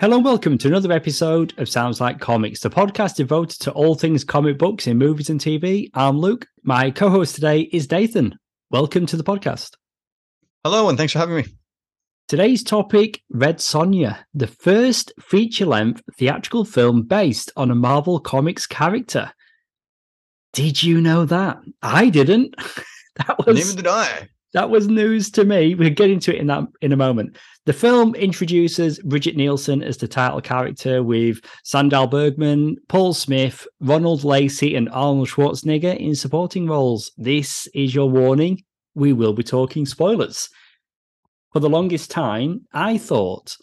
Hello and welcome to another episode of Sounds Like Comics, the podcast devoted to all things comic books in movies and TV. I'm Luke. My co host today is Nathan. Welcome to the podcast. Hello, and thanks for having me. Today's topic Red Sonja, the first feature length theatrical film based on a Marvel Comics character. Did you know that? I didn't. that was neither did I. That was news to me. We'll get into it in that in a moment. The film introduces Brigitte Nielsen as the title character with Sandahl Bergman, Paul Smith, Ronald Lacey, and Arnold Schwarzenegger in supporting roles. This is your warning. We will be talking spoilers. For the longest time, I thought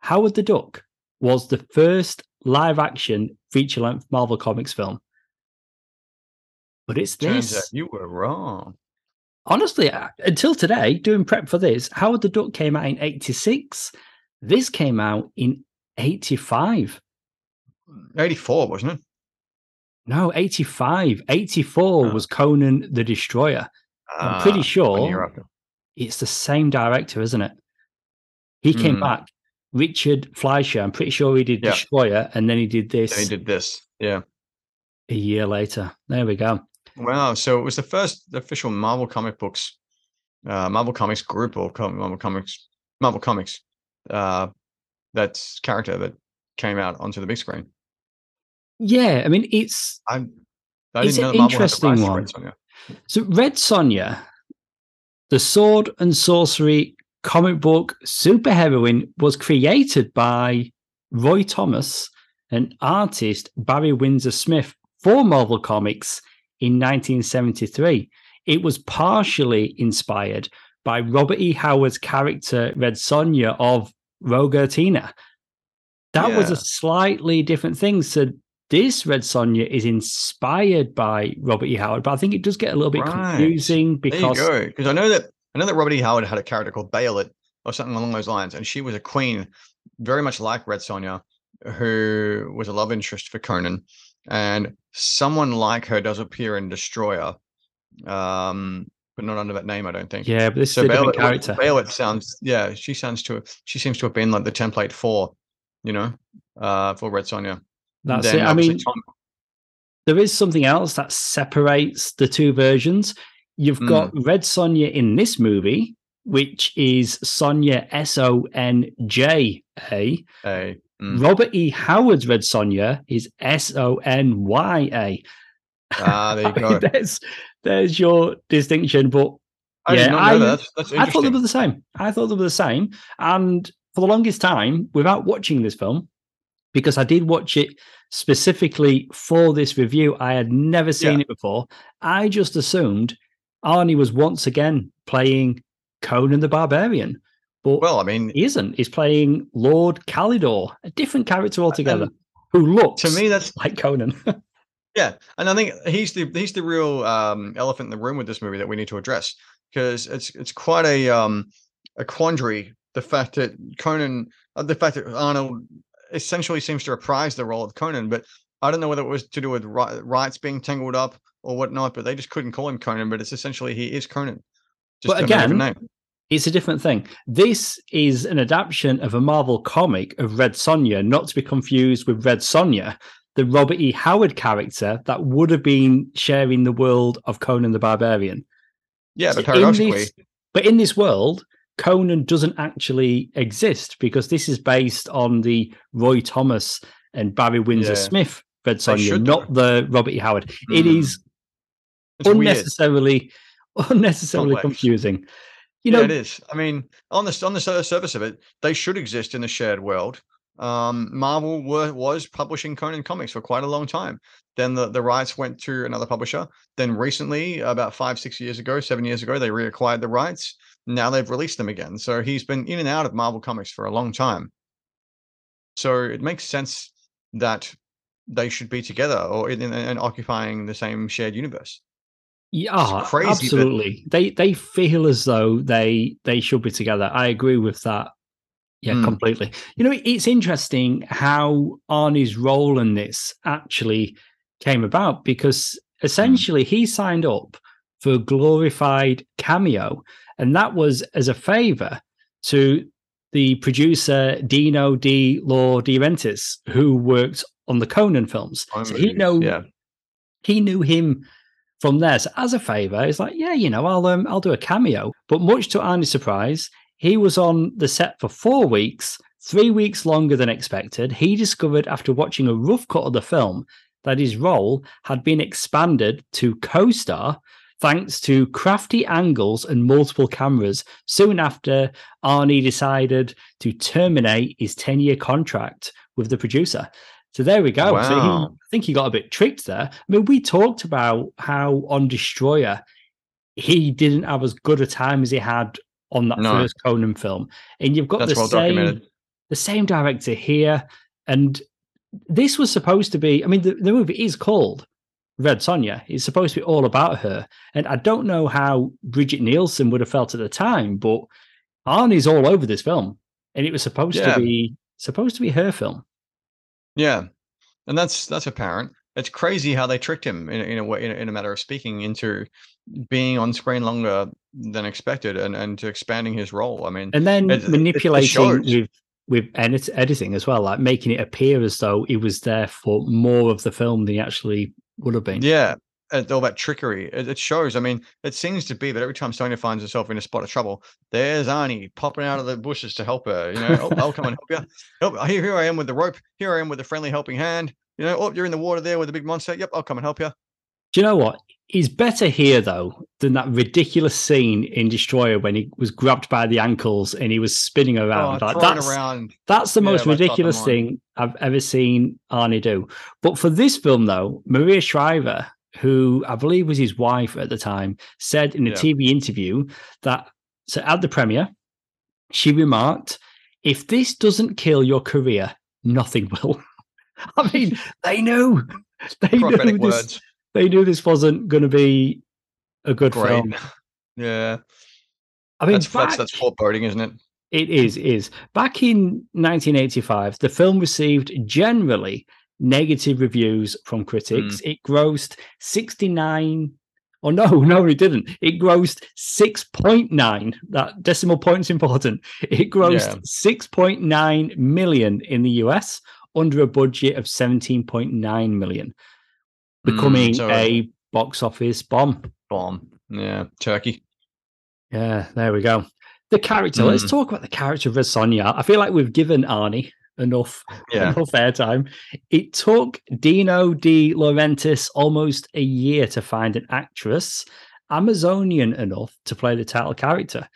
Howard the Duck was the first live action feature length Marvel Comics film. But it's Turns this. you were wrong honestly, uh, until today, doing prep for this, Howard the Duck came out in 86. This came out in 85. 84, wasn't it? No, 85. 84 oh. was Conan the Destroyer. I'm pretty ah, sure it's the same director, isn't it? He came mm. back. Richard Fleischer, I'm pretty sure he did yeah. Destroyer and then he did this. he did this. Yeah. A year later. There we go. Wow! So it was the first official Marvel comic books, uh, Marvel Comics group or Marvel Comics, Marvel Comics, uh, that's character that came out onto the big screen. Yeah, I mean it's I, I it's an interesting one. Red so Red Sonja, the sword and sorcery comic book superheroine, was created by Roy Thomas and artist Barry Windsor Smith for Marvel Comics in 1973. It was partially inspired by Robert E. Howard's character Red Sonja of Rogatino. That yeah. was a slightly different thing. So this Red Sonja is inspired by Robert E. Howard, but I think it does get a little bit right. confusing because because I know that I know that Robert E. Howard had a character called Bêlit or something along those lines, and she was a queen, very much like Red Sonja, who was a love interest for Conan and someone like her does appear in Destroyer, um, but not under that name, I don't think. Yeah, but this so is a different character. Sounds, yeah, she sounds to she seems to have been like the template for, you know, uh, for Red Sonja. That's then, it. I mean, Tom- there is something else that separates the two versions. You've mm. got Red Sonja in this movie, which is Sonja S O N J A. Mm. Robert E. Howard's Red Sonja is S O N Y A. Ah, there you go. there's, there's your distinction. But I yeah, I, that. That's, I thought they were the same. I thought they were the same. And for the longest time, without watching this film, because I did watch it specifically for this review, I had never seen yeah. it before. I just assumed Arnie was once again playing Conan the Barbarian. But well, I mean, he isn't. He's playing Lord Kalidor, a different character altogether, who looks to me that's like Conan. yeah, and I think he's the he's the real um, elephant in the room with this movie that we need to address because it's it's quite a um, a quandary. The fact that Conan, uh, the fact that Arnold essentially seems to reprise the role of Conan, but I don't know whether it was to do with rights being tangled up or whatnot, but they just couldn't call him Conan. But it's essentially he is Conan. Just but again, it's a different thing. This is an adaptation of a Marvel comic of Red Sonja, not to be confused with Red Sonja, the Robert E. Howard character that would have been sharing the world of Conan the Barbarian. Yeah, but paradoxically. In this, but in this world, Conan doesn't actually exist because this is based on the Roy Thomas and Barry Windsor yeah. Smith Red Sonja, not the Robert E. Howard. Mm. It hmm. it's unnecessarily weird. unnecessarily Complex. confusing. You know, yeah, it is. I mean, on the on the surface of it, they should exist in the shared world. Um, Marvel were, was publishing Conan comics for quite a long time. Then the, the rights went to another publisher. Then recently, about five, six years ago, seven years ago, they reacquired the rights. Now they've released them again. So he's been in and out of Marvel Comics for a long time. So it makes sense that they should be together or in, in, in occupying the same shared universe. Yeah, absolutely. But... They they feel as though they they should be together. I agree with that. Yeah, mm. completely. You know, it's interesting how Arnie's role in this actually came about because hmm. essentially mm. he signed up for a glorified cameo, and that was as a favor to the producer Dino D. Law De Laurentiis, who worked on the Conan films. so he know yeah. he knew him from there. So as a favor, he's like, yeah, you know, I'll um, I'll do a cameo. But much to Arnie's surprise, he was on the set for four weeks, three weeks longer than expected. He discovered after watching a rough cut of the film that his role had been expanded to co-star thanks to crafty angles and multiple cameras. Soon after, Arnie decided to terminate his 10 year contract with the producer. So there we go. Wow. So he, I think he got a bit tricked there. I mean, we talked about how on Destroyer, he didn't have as good a time as he had on that no. first Conan film. And you've got That's the well same the same director here. And this was supposed to be, I mean, the, the movie is called Red Sonja. It's supposed to be all about her. And I don't know how Brigitte Nielsen would have felt at the time, but Arnie's all over this film. And it was supposed yeah. to be supposed to be her film. Yeah. And that's that's apparent. It's crazy how they tricked him in, in a way, in a, in a matter of speaking, into being on screen longer than expected and, and to expanding his role. I mean, and then it, manipulating it with with edit- editing as well, like making it appear as though he was there for more of the film than he actually would have been. Yeah, it's all about trickery. It, it, shows. I mean, it seems to be that every time Sonja finds herself in a spot of trouble, there's Arnie popping out of the bushes to help her. You know, oh, I'll come and help you. Help, here, here I am with the rope. Here I am with a friendly helping hand. You know, oh, you're in the water there with a the big monster. Yep, I'll come and help you. Do you know what? He's better here though than that ridiculous scene in Destroyer when he was grabbed by the ankles and he was spinning around. Oh, like, that's, around. that's the yeah, most ridiculous thing I've ever seen Arnie do. But for this film though, Maria Shriver, who I believe was his wife at the time, said in a yeah. TV interview that so at the premiere, she remarked, "If this doesn't kill your career, nothing will." I mean, they knew. They Prophetic knew this, words they knew this wasn't going to be a good Great. film. Yeah. I mean, that's, back, that's, that's foreboding, isn't it? It is, is. Back in 1985, the film received generally negative reviews from critics. Mm. It grossed 69 Oh no, no, it didn't. It grossed 6.9. That decimal point's important. It grossed yeah. 6.9 million in the US under a budget of 17.9 million becoming mm, a box office bomb. Bomb. Yeah. Turkey. Yeah, there we go. The character. Mm. Let's talk about the character of Sonja. I feel like we've given Arnie enough, yeah. enough airtime. It took Dino De Laurentiis almost a year to find an actress Amazonian enough to play the title character.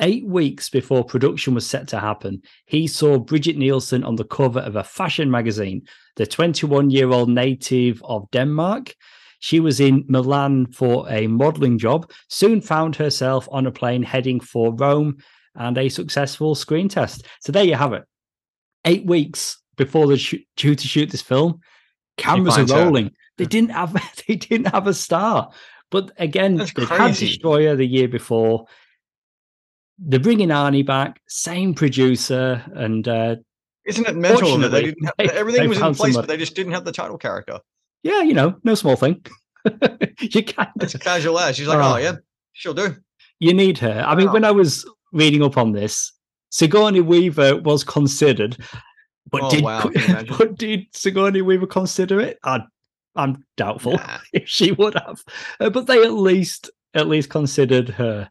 Eight weeks before production was set to happen, he saw Brigitte Nielsen on the cover of a fashion magazine, the 21 year old native of Denmark. She was in Milan for a modeling job, soon found herself on a plane heading for Rome and a successful screen test. So there you have it. Eight weeks before they're sh- due to shoot this film, cameras are rolling. Her. They didn't have they didn't have a star. But again, they had Destroyer the year before they're bringing Arnie back, same producer, and uh, isn't it mental that they didn't have, everything was in place, somebody. but they just didn't have the title character? Yeah, you know, no small thing. you can't. It's casual as she's like, oh, oh, yeah, she'll do. You need her. I mean, when I was reading up on this, Sigourney Weaver was considered, but oh, did wow, but did Sigourney Weaver consider it? I, I'm doubtful nah. if she would have, uh, but they at least at least considered her.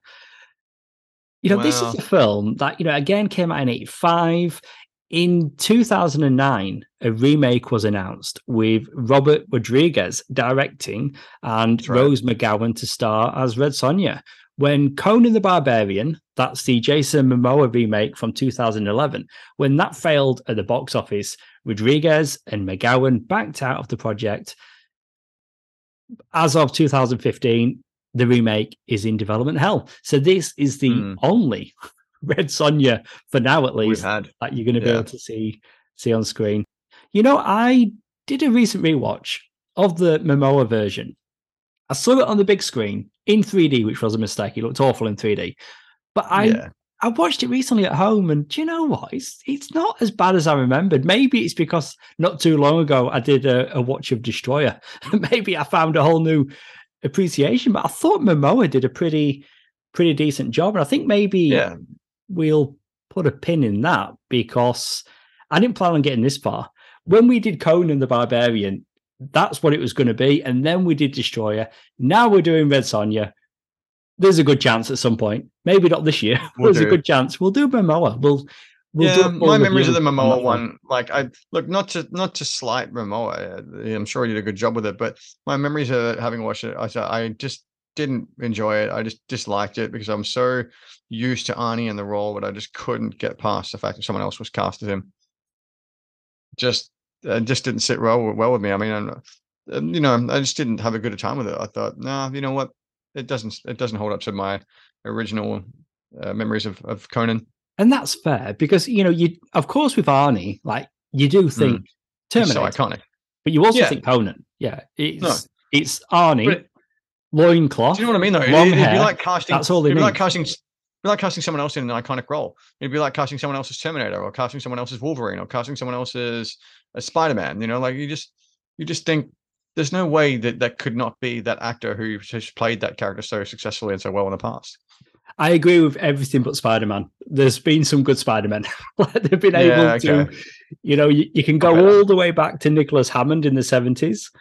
You know, wow. this is a film that, you know, again came out in 85. In 2009, a remake was announced with Robert Rodriguez directing and right. Rose McGowan to star as Red Sonja. When Conan the Barbarian, that's the Jason Momoa remake from 2011, when that failed at the box office, Rodriguez and McGowan backed out of the project. As of 2015, the remake is in development hell. So this is the mm. only Red Sonja for now, at least, that you're going to be yeah. able to see see on screen. You know, I did a recent rewatch of the Momoa version. I saw it on the big screen in 3D, which was a mistake. It looked awful in 3D. But I yeah. I watched it recently at home, and do you know what? It's it's not as bad as I remembered. Maybe it's because not too long ago I did a, a watch of Destroyer. Maybe I found a whole new appreciation. But I thought Momoa did a pretty pretty decent job, and I think maybe yeah. we'll put a pin in that because I didn't plan on getting this far. When we did Conan the Barbarian, that's what it was going to be. And then we did Destroyer. Now we're doing Red Sonja. There's a good chance at some point, maybe not this year. We'll There's do. a good chance. We'll do Momoa. We'll We'll yeah, my memories of the Momoa one, like I look not to not to slight Momoa. Uh, I'm sure he did a good job with it, but my memories of having watched it, I, I just didn't enjoy it. I just disliked it because I'm so used to Arnie in the role, but I just couldn't get past the fact that someone else was cast as him. Just, it just didn't sit well well with me. I mean, I'm, you know, I just didn't have a good time with it. I thought, nah, you know what, it doesn't it doesn't hold up to my original uh, memories of of Conan and that's fair because you know you of course with Arnie, like you do think mm. Terminator, so iconic, but you also yeah. think Conan. Yeah, it's no. it's Arnie, it, loincloth. Do you know what I mean? Though long it'd, hair, be like casting. That's all. It'd be like casting. Be like casting someone else in an iconic role. It'd be like casting someone else's Terminator, or casting someone else's Wolverine, or casting someone else's uh, a Spider Man. You know, like you just you just think there's no way that that could not be that actor who has played that character so successfully and so well in the past. I agree with everything but Spider Man. There's been some good Spider Man. They've been able yeah, okay. to, you know, you, you can go all the way back to Nicholas Hammond in the 70s.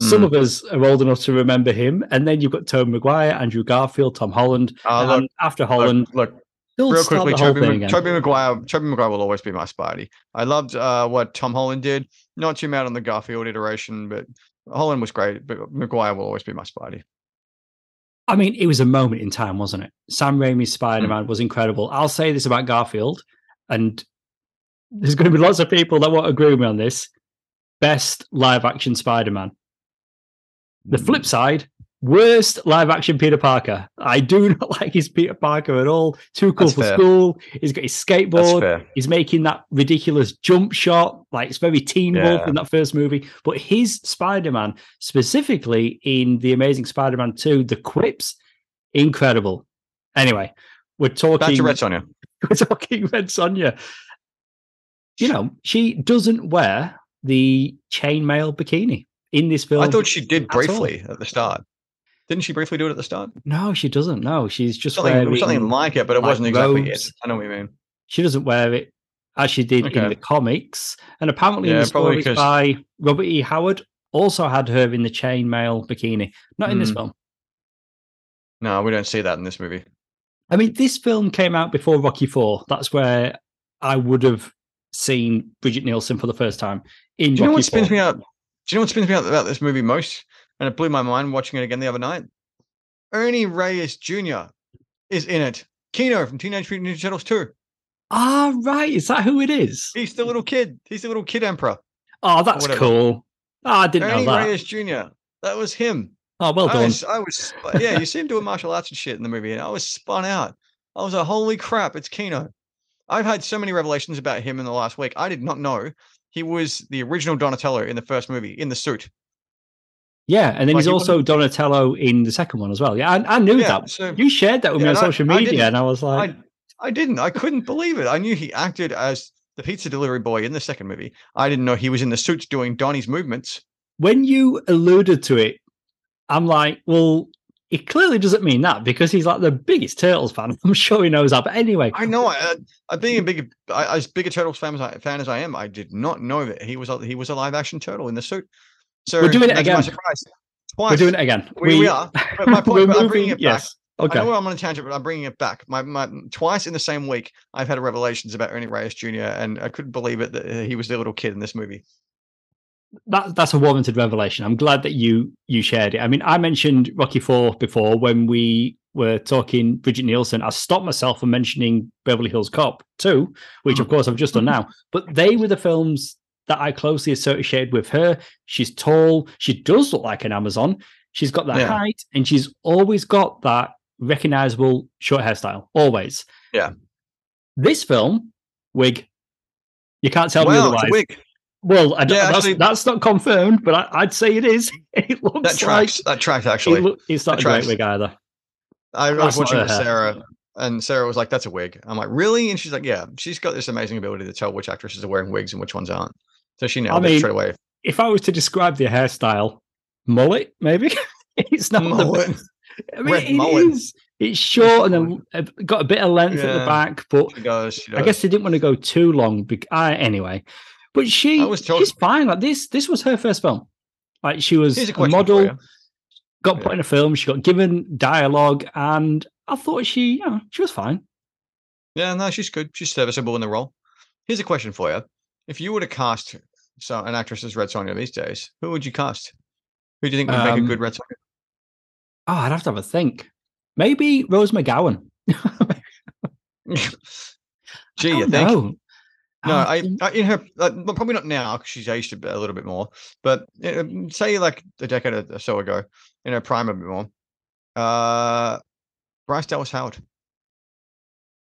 Some mm. of us are old enough to remember him. And then you've got Tobey Maguire, Andrew Garfield, Tom Holland. Uh, look, and after Holland, look, look real quickly, Tobey, Tobey Maguire, Tobey Maguire will always be my Spidey. I loved uh, what Tom Holland did. Not too mad on the Garfield iteration, but Holland was great. But Maguire will always be my Spidey. I mean, it was a moment in time, wasn't it? Sam Raimi's Spider Man mm. was incredible. I'll say this about Garfield, and there's going to be lots of people that won't agree with me on this. Best live action Spider Man. The flip mm. side, Worst live action Peter Parker. I do not like his Peter Parker at all. Too cool That's for fair. school. He's got his skateboard. He's making that ridiculous jump shot. Like it's very teen yeah. wolf in that first movie. But his Spider Man, specifically in The Amazing Spider Man 2, the quips, incredible. Anyway, we're talking. Back to Red Sonja. We're talking Red Sonja. You know, she doesn't wear the chainmail bikini in this film. I thought she did briefly at the start. Didn't she briefly do it at the start? No, she doesn't. No, she's just something, wearing something like it, but it like wasn't exactly robes. it. I know what you mean. She doesn't wear it as she did okay. in the comics, and apparently yeah, in the stories by Robert E. Howard also had her in the chainmail bikini. Not in mm. this hmm. film. No, we don't see that in this movie. I mean, this film came out before Rocky Four. That's where I would have seen Brigitte Nielsen for the first time in. Do you Rocky know what spins 4. me out? Do you know what spins me out about this movie most? and it blew my mind watching it again the other night. Ernie Reyes Jr. is in it. Keno from Teenage Mutant Ninja Turtles 2. Ah, right. Is that who it is? He's the little kid. He's the little kid emperor. Oh, that's cool. Oh, I didn't Ernie know that. Reyes Jr. That was him. Oh, well done. I was, I was yeah, you see him doing martial arts and shit in the movie, and I was spun out. I was like, holy crap, it's Keno. I've had so many revelations about him in the last week. I did not know he was the original Donatello in the first movie in the suit. Yeah, and then like he's also Donatello in the second one as well. Yeah, I, I knew yeah, that. So, you shared that with yeah, me on social media, and I was like, I, I didn't. I couldn't believe it. I knew he acted as the pizza delivery boy in the second movie. I didn't know he was in the suits doing Donnie's movements. When you alluded to it, I'm like, well, it clearly doesn't mean that because he's like the biggest Turtles fan. I'm sure he knows that. But anyway, I know. I, I being a big, as big a Turtles fan as I, fan as I am, I did not know that he was a, he was a live action turtle in the suit. So we're doing it again. Twice. We're doing it again. We, we are. But my point, I'm bringing it yes. back. Okay. I know I'm on a tangent, but I'm bringing it back. My, my twice in the same week, I've had revelations about Ernie Reyes Jr. and I couldn't believe it that he was the little kid in this movie. That that's a warranted revelation. I'm glad that you you shared it. I mean, I mentioned Rocky Four before when we were talking Brigitte Nielsen. I stopped myself from mentioning Beverly Hills Cop 2, which of mm-hmm. course I've just done now. But they were the films that I closely associated with her. She's tall. She does look like an Amazon. She's got that yeah. height, and she's always got that recognizable short hairstyle. Always. Yeah. This film, wig. You can't tell well, me otherwise. wig. Well, I don't, yeah, that's, actually, that's, not confirmed, but I, would say it is. It looks that tracks. Like, that tracks actually. It look, it's not that a tracks. great wig either. I was watching with Sarah, and Sarah was like, "That's a wig." I'm like, "Really?" And she's like, "Yeah." She's got this amazing ability to tell which actresses are wearing wigs and which ones aren't. So she I mean, straight away. If I was to describe the hairstyle, mullet, maybe it's not mullet. The, I mean, it mullet. is. It's short and then got a bit of length yeah, at the back, but she does, she does. I guess they didn't want to go too long. Because, uh, anyway, but she she's fine. Like this, this was her first film. Like she was a, a model, got yeah. put in a film. She got given dialogue, and I thought she, you know, she was fine. Yeah, no, she's good. She's serviceable in the role. Here's a question for you: If you were to cast so an actress as Red Sonja these days, who would you cast? Who do you think would um, make a um, good Red Sonja? Oh, I'd have to have a think. Maybe Rose McGowan. Gee, you think? Know. No, I, I, in her uh, probably not now because she's aged a, bit, a little bit more. But uh, say like a decade or so ago, in her prime a bit more. Uh, Bryce Dallas Howard.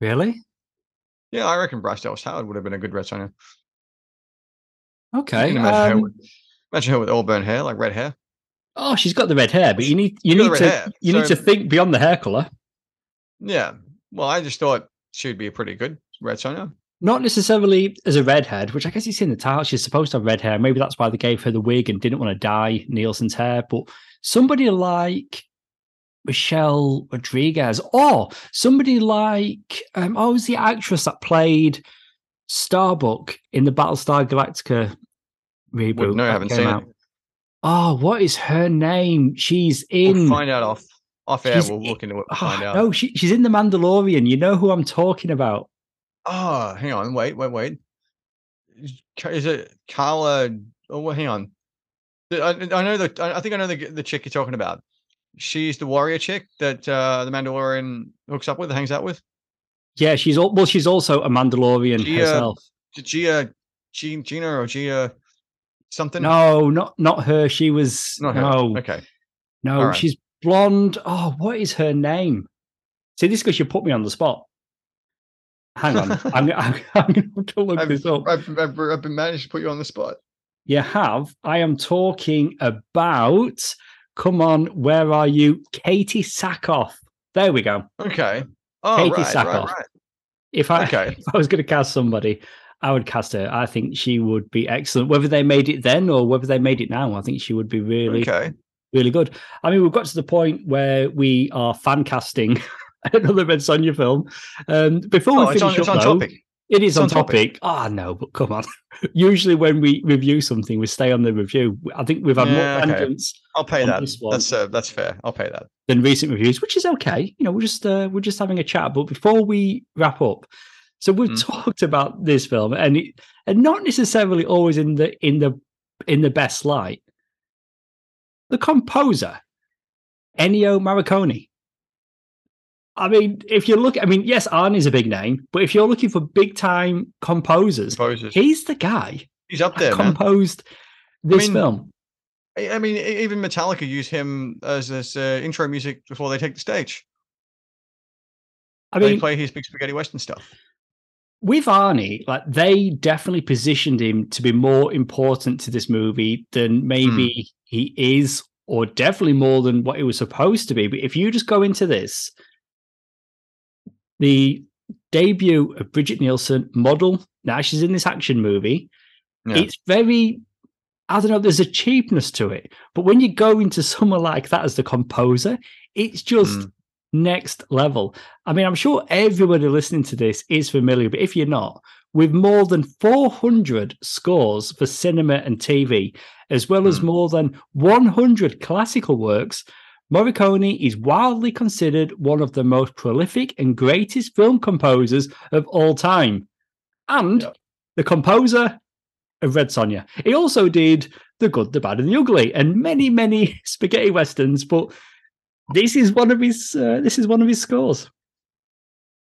Really? Yeah, I reckon Bryce Dallas Howard would have been a good Red Sonja. Okay. Imagine, um, her with, imagine her with auburn hair, like red hair. Oh, she's got the red hair, but you need you need to hair. you so, need to think beyond the hair color. Yeah. Well, I just thought she'd be a pretty good Red Sonja. Not necessarily as a redhead, which I guess you see in the title. She's supposed to have red hair. Maybe that's why they gave her the wig and didn't want to dye Nielsen's hair. But somebody like Michelle Rodriguez, or somebody like um, oh, was the actress that played Starbuck in the Battlestar Galactica reboot? Well, no, I haven't seen out. it. Oh, what is her name? She's in. We'll find out off off air. We'll look into it. We'll find oh, out. No, she, she's in the Mandalorian. You know who I'm talking about. Oh, hang on. Wait, wait, wait. Is it Carla? Oh, well, hang on. I, I know the. I think I know the the chick you're talking about. She's the warrior chick that uh, the Mandalorian hooks up with, hangs out with. Yeah, she's all, well. She's also a Mandalorian Gia, herself. Gia, Gina, Gina or Gia, something. No, not not her. She was not her. No, okay. No, right. she's blonde. Oh, what is her name? See, this because you put me on the spot. Hang on, I'm, I'm, I'm going to look I've, this up. I've, I've, I've been managed to put you on the spot. You have. I am talking about. Come on, where are you, Katee Sackhoff? There we go. Okay. Oh, Katee right, Sackhoff. Right, right. If I okay. if I was going to cast somebody, I would cast her. I think she would be excellent. Whether they made it then or whether they made it now, I think she would be really, okay. really good. I mean, we've got to the point where we are fan casting another Red Sonja film. Um, before oh, we finish it's on, up, it's on topic. It is on, on, topic. Ah, oh, no, but come on. Usually, when we review something, we stay on the review. I think we've had yeah, more okay. I'll pay that. That's uh, that's fair. I'll pay that. Than recent reviews, which is okay. You know, we're just uh, we're just having a chat. But before we wrap up, so we've mm. talked about this film, and it, and not necessarily always in the in the in the best light. The composer, Ennio Morricone. I mean, if you look, I mean, yes, Arnie's a big name, but if you're looking for big time composers, composers. he's the guy. He's up there. Composed man. this I mean, film. I mean, even Metallica use him as this uh, intro music before they take the stage. I mean, they play his big spaghetti western stuff. With Arnie, like they definitely positioned him to be more important to this movie than maybe mm. he is, or definitely more than what it was supposed to be. But if you just go into this the debut of Brigitte Nielsen, model. Now she's in this action movie. Yeah. It's very, I don't know, there's a cheapness to it. But when you go into someone like that as the composer, it's just mm. next level. I mean, I'm sure everybody listening to this is familiar, but if you're not, with more than 400 scores for cinema and TV, as well as mm. more than 100 classical works, Morricone is widely considered one of the most prolific and greatest film composers of all time, and the composer of Red Sonja. He also did The Good, the Bad, and the Ugly, and many, many spaghetti westerns. But this is one of his. Uh, this is one of his scores.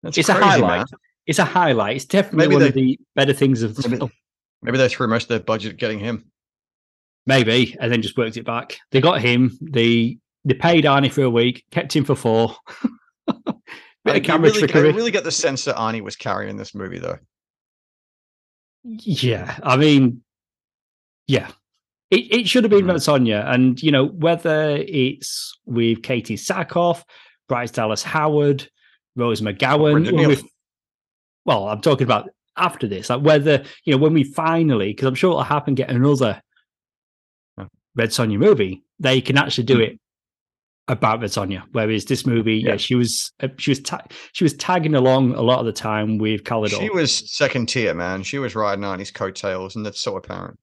That's it's crazy, a highlight. Man. It's a highlight. It's definitely maybe one they, of the better things of the maybe, film. Maybe they threw most of their budget getting him. Maybe, and then just worked it back. They got him. They they paid Arnie for a week, kept him for four. I, really, I really get the sense that Arnie was carrying this movie, though. Yeah, I mean, yeah, it, it should have been mm. Sonja, and you know whether it's with Katee Sackhoff, Bryce Dallas Howard, Rose McGowan. With, well, I'm talking about after this, like whether you know when we finally, because I'm sure it'll happen, get another Red Sonja movie, they can actually do mm. it about Sonja. Whereas this movie, yeah, yeah she was uh, she was ta- she was tagging along a lot of the time with Khalid. She was second tier, man. She was riding on his coattails, and that's so apparent.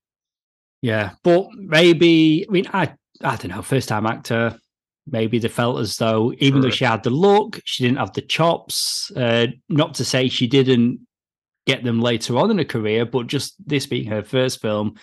Yeah, but maybe I mean I I don't know. First time actor, maybe they felt as though even though she had the look, she didn't have the chops. Uh, not to say she didn't get them later on in her career, but just this being her first film,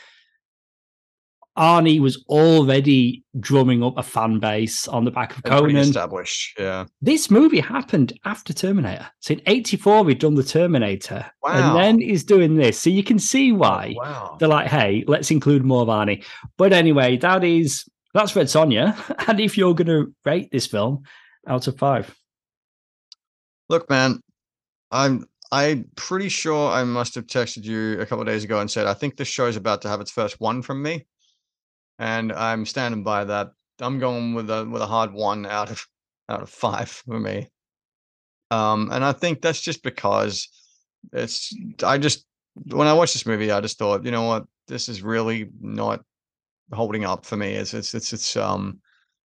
Arnie was already drumming up a fan base on the back of Conan. Established, yeah. This movie happened after Terminator. So in '84, he'd done the Terminator, wow. and then he's doing this. So you can see oh, why oh, wow. they're like, "Hey, let's include more of Arnie." But anyway, that is that's Red Sonja. And if you're going to rate this film out of five, look, man, I'm I'm pretty sure I must have texted you a couple of days ago and said I think this show is about to have its first one from me and I'm standing by that. I'm going with a with a hard one out of out of five for me. Um, and I think that's just because it's I just when I watched this movie, I just thought, you know what, this is really not holding up for me. It's it's it's it's um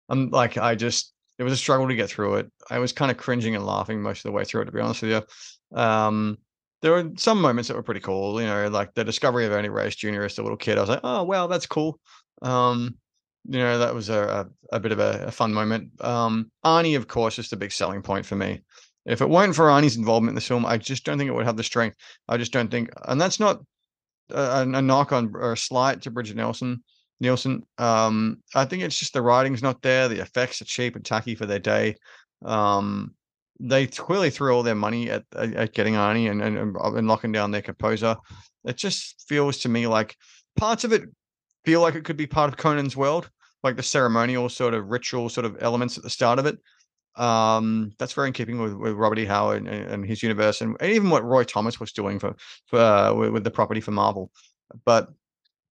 I'm like I just it was a struggle to get through it. I was kind of cringing and laughing most of the way through it, to be honest with you. Um there were some moments that were pretty cool, you know, like the discovery of Ernie Reyes Jr. as a little kid. I was like, oh wow, that's cool. Um, you know, that was a, a, a bit of a, a, fun moment. Um, Arnie, of course, is the big selling point for me. If it weren't for Arnie's involvement in the film, I just don't think it would have the strength. I just don't think, and that's not a, a knock on or a slight to Brigitte Nielsen. Nielsen, um, I think it's just the writing's not there. The effects are cheap and tacky for their day. Um, they clearly threw all their money at, at getting Arnie and, and and locking down their composer. It just feels to me like parts of it feel like it could be part of Conan's world, like the ceremonial sort of ritual sort of elements at the start of it. Um, that's very in keeping with, with Robert E. Howard and, and his universe, and, and, even what Roy Thomas was doing for for uh, with, with, the property for Marvel. But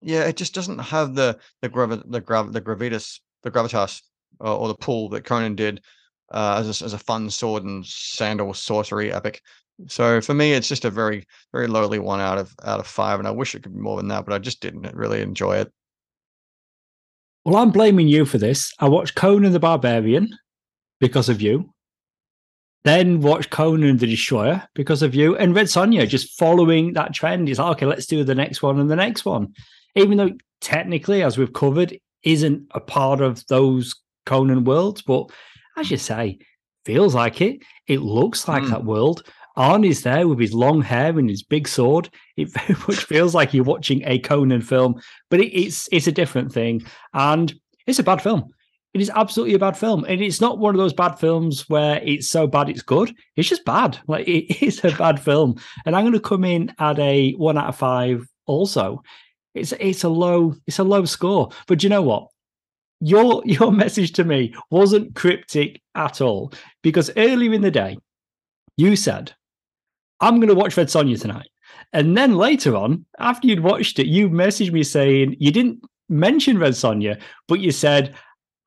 yeah, it just doesn't have the the gravi- the grav- the gravitas the gravitas or, or the pull that Conan did uh, as a, as a fun sword and sandal sorcery epic. So for me, it's just a very very lowly one out of out of five, and I wish it could be more than that, but I just didn't really enjoy it. Well, I'm blaming you for this. I watched Conan the Barbarian because of you. Then watched Conan the Destroyer because of you. And Red Sonja just following that trend. He's like, okay, let's do the next one and the next one. Even though technically, as we've covered, isn't a part of those Conan worlds. But as you say, feels like it. It looks like mm. that world. Arnie's there with his long hair and his big sword. It very much feels like you're watching a Conan film, but it, it's it's a different thing, and it's a bad film. It is absolutely a bad film, and it's not one of those bad films where it's so bad it's good. It's just bad. Like it is a bad film, and I'm going to come in at a one out of five. Also, it's it's a low it's a low score. But do you know what? Your your message to me wasn't cryptic at all because earlier in the day, you said I'm going to watch Red Sonja tonight. And then later on, after you'd watched it, you messaged me saying you didn't mention Red Sonja, but you said,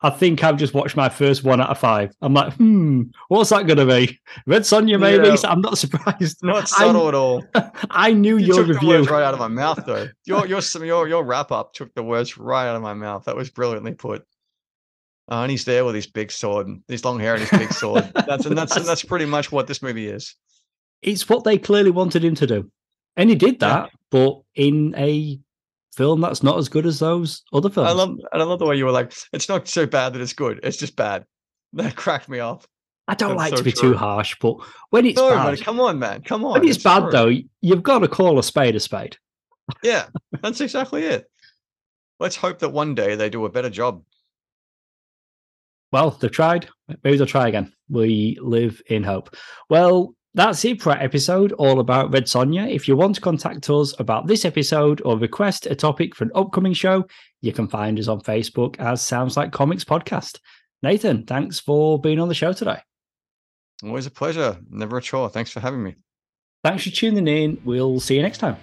I think I've just watched my first one out of five. I'm like, hmm, what's that going to be? Red Sonja, maybe? Yeah. So I'm not surprised. Not subtle I, at all. I knew you your review. right out of my mouth, though. Your your your your wrap up took the words right out of my mouth. That was brilliantly put. Uh, and he's there with his big sword, his long hair and his big sword. That's and that's and that's pretty much what this movie is it's what they clearly wanted him to do. And he did that, yeah. but in a film that's not as good as those other films. I love and I love the way you were like, it's not so bad that it's good, it's just bad. That cracked me off. I don't that's like so to be true. too harsh, but when it's no, bad, man, come on, man, come on. When it's, it's bad true. though, you've got to call a spade a spade. Yeah, that's exactly it. Let's hope that one day they do a better job. Well, they've tried. Maybe they'll try again. We live in hope. Well, that's it for our episode all about Red Sonja. If you want to contact us about this episode or request a topic for an upcoming show, you can find us on Facebook as Sounds Like Comics Podcast. Nathan, thanks for being on the show today. Always a pleasure. Never a chore. Thanks for having me. Thanks for tuning in. We'll see you next time.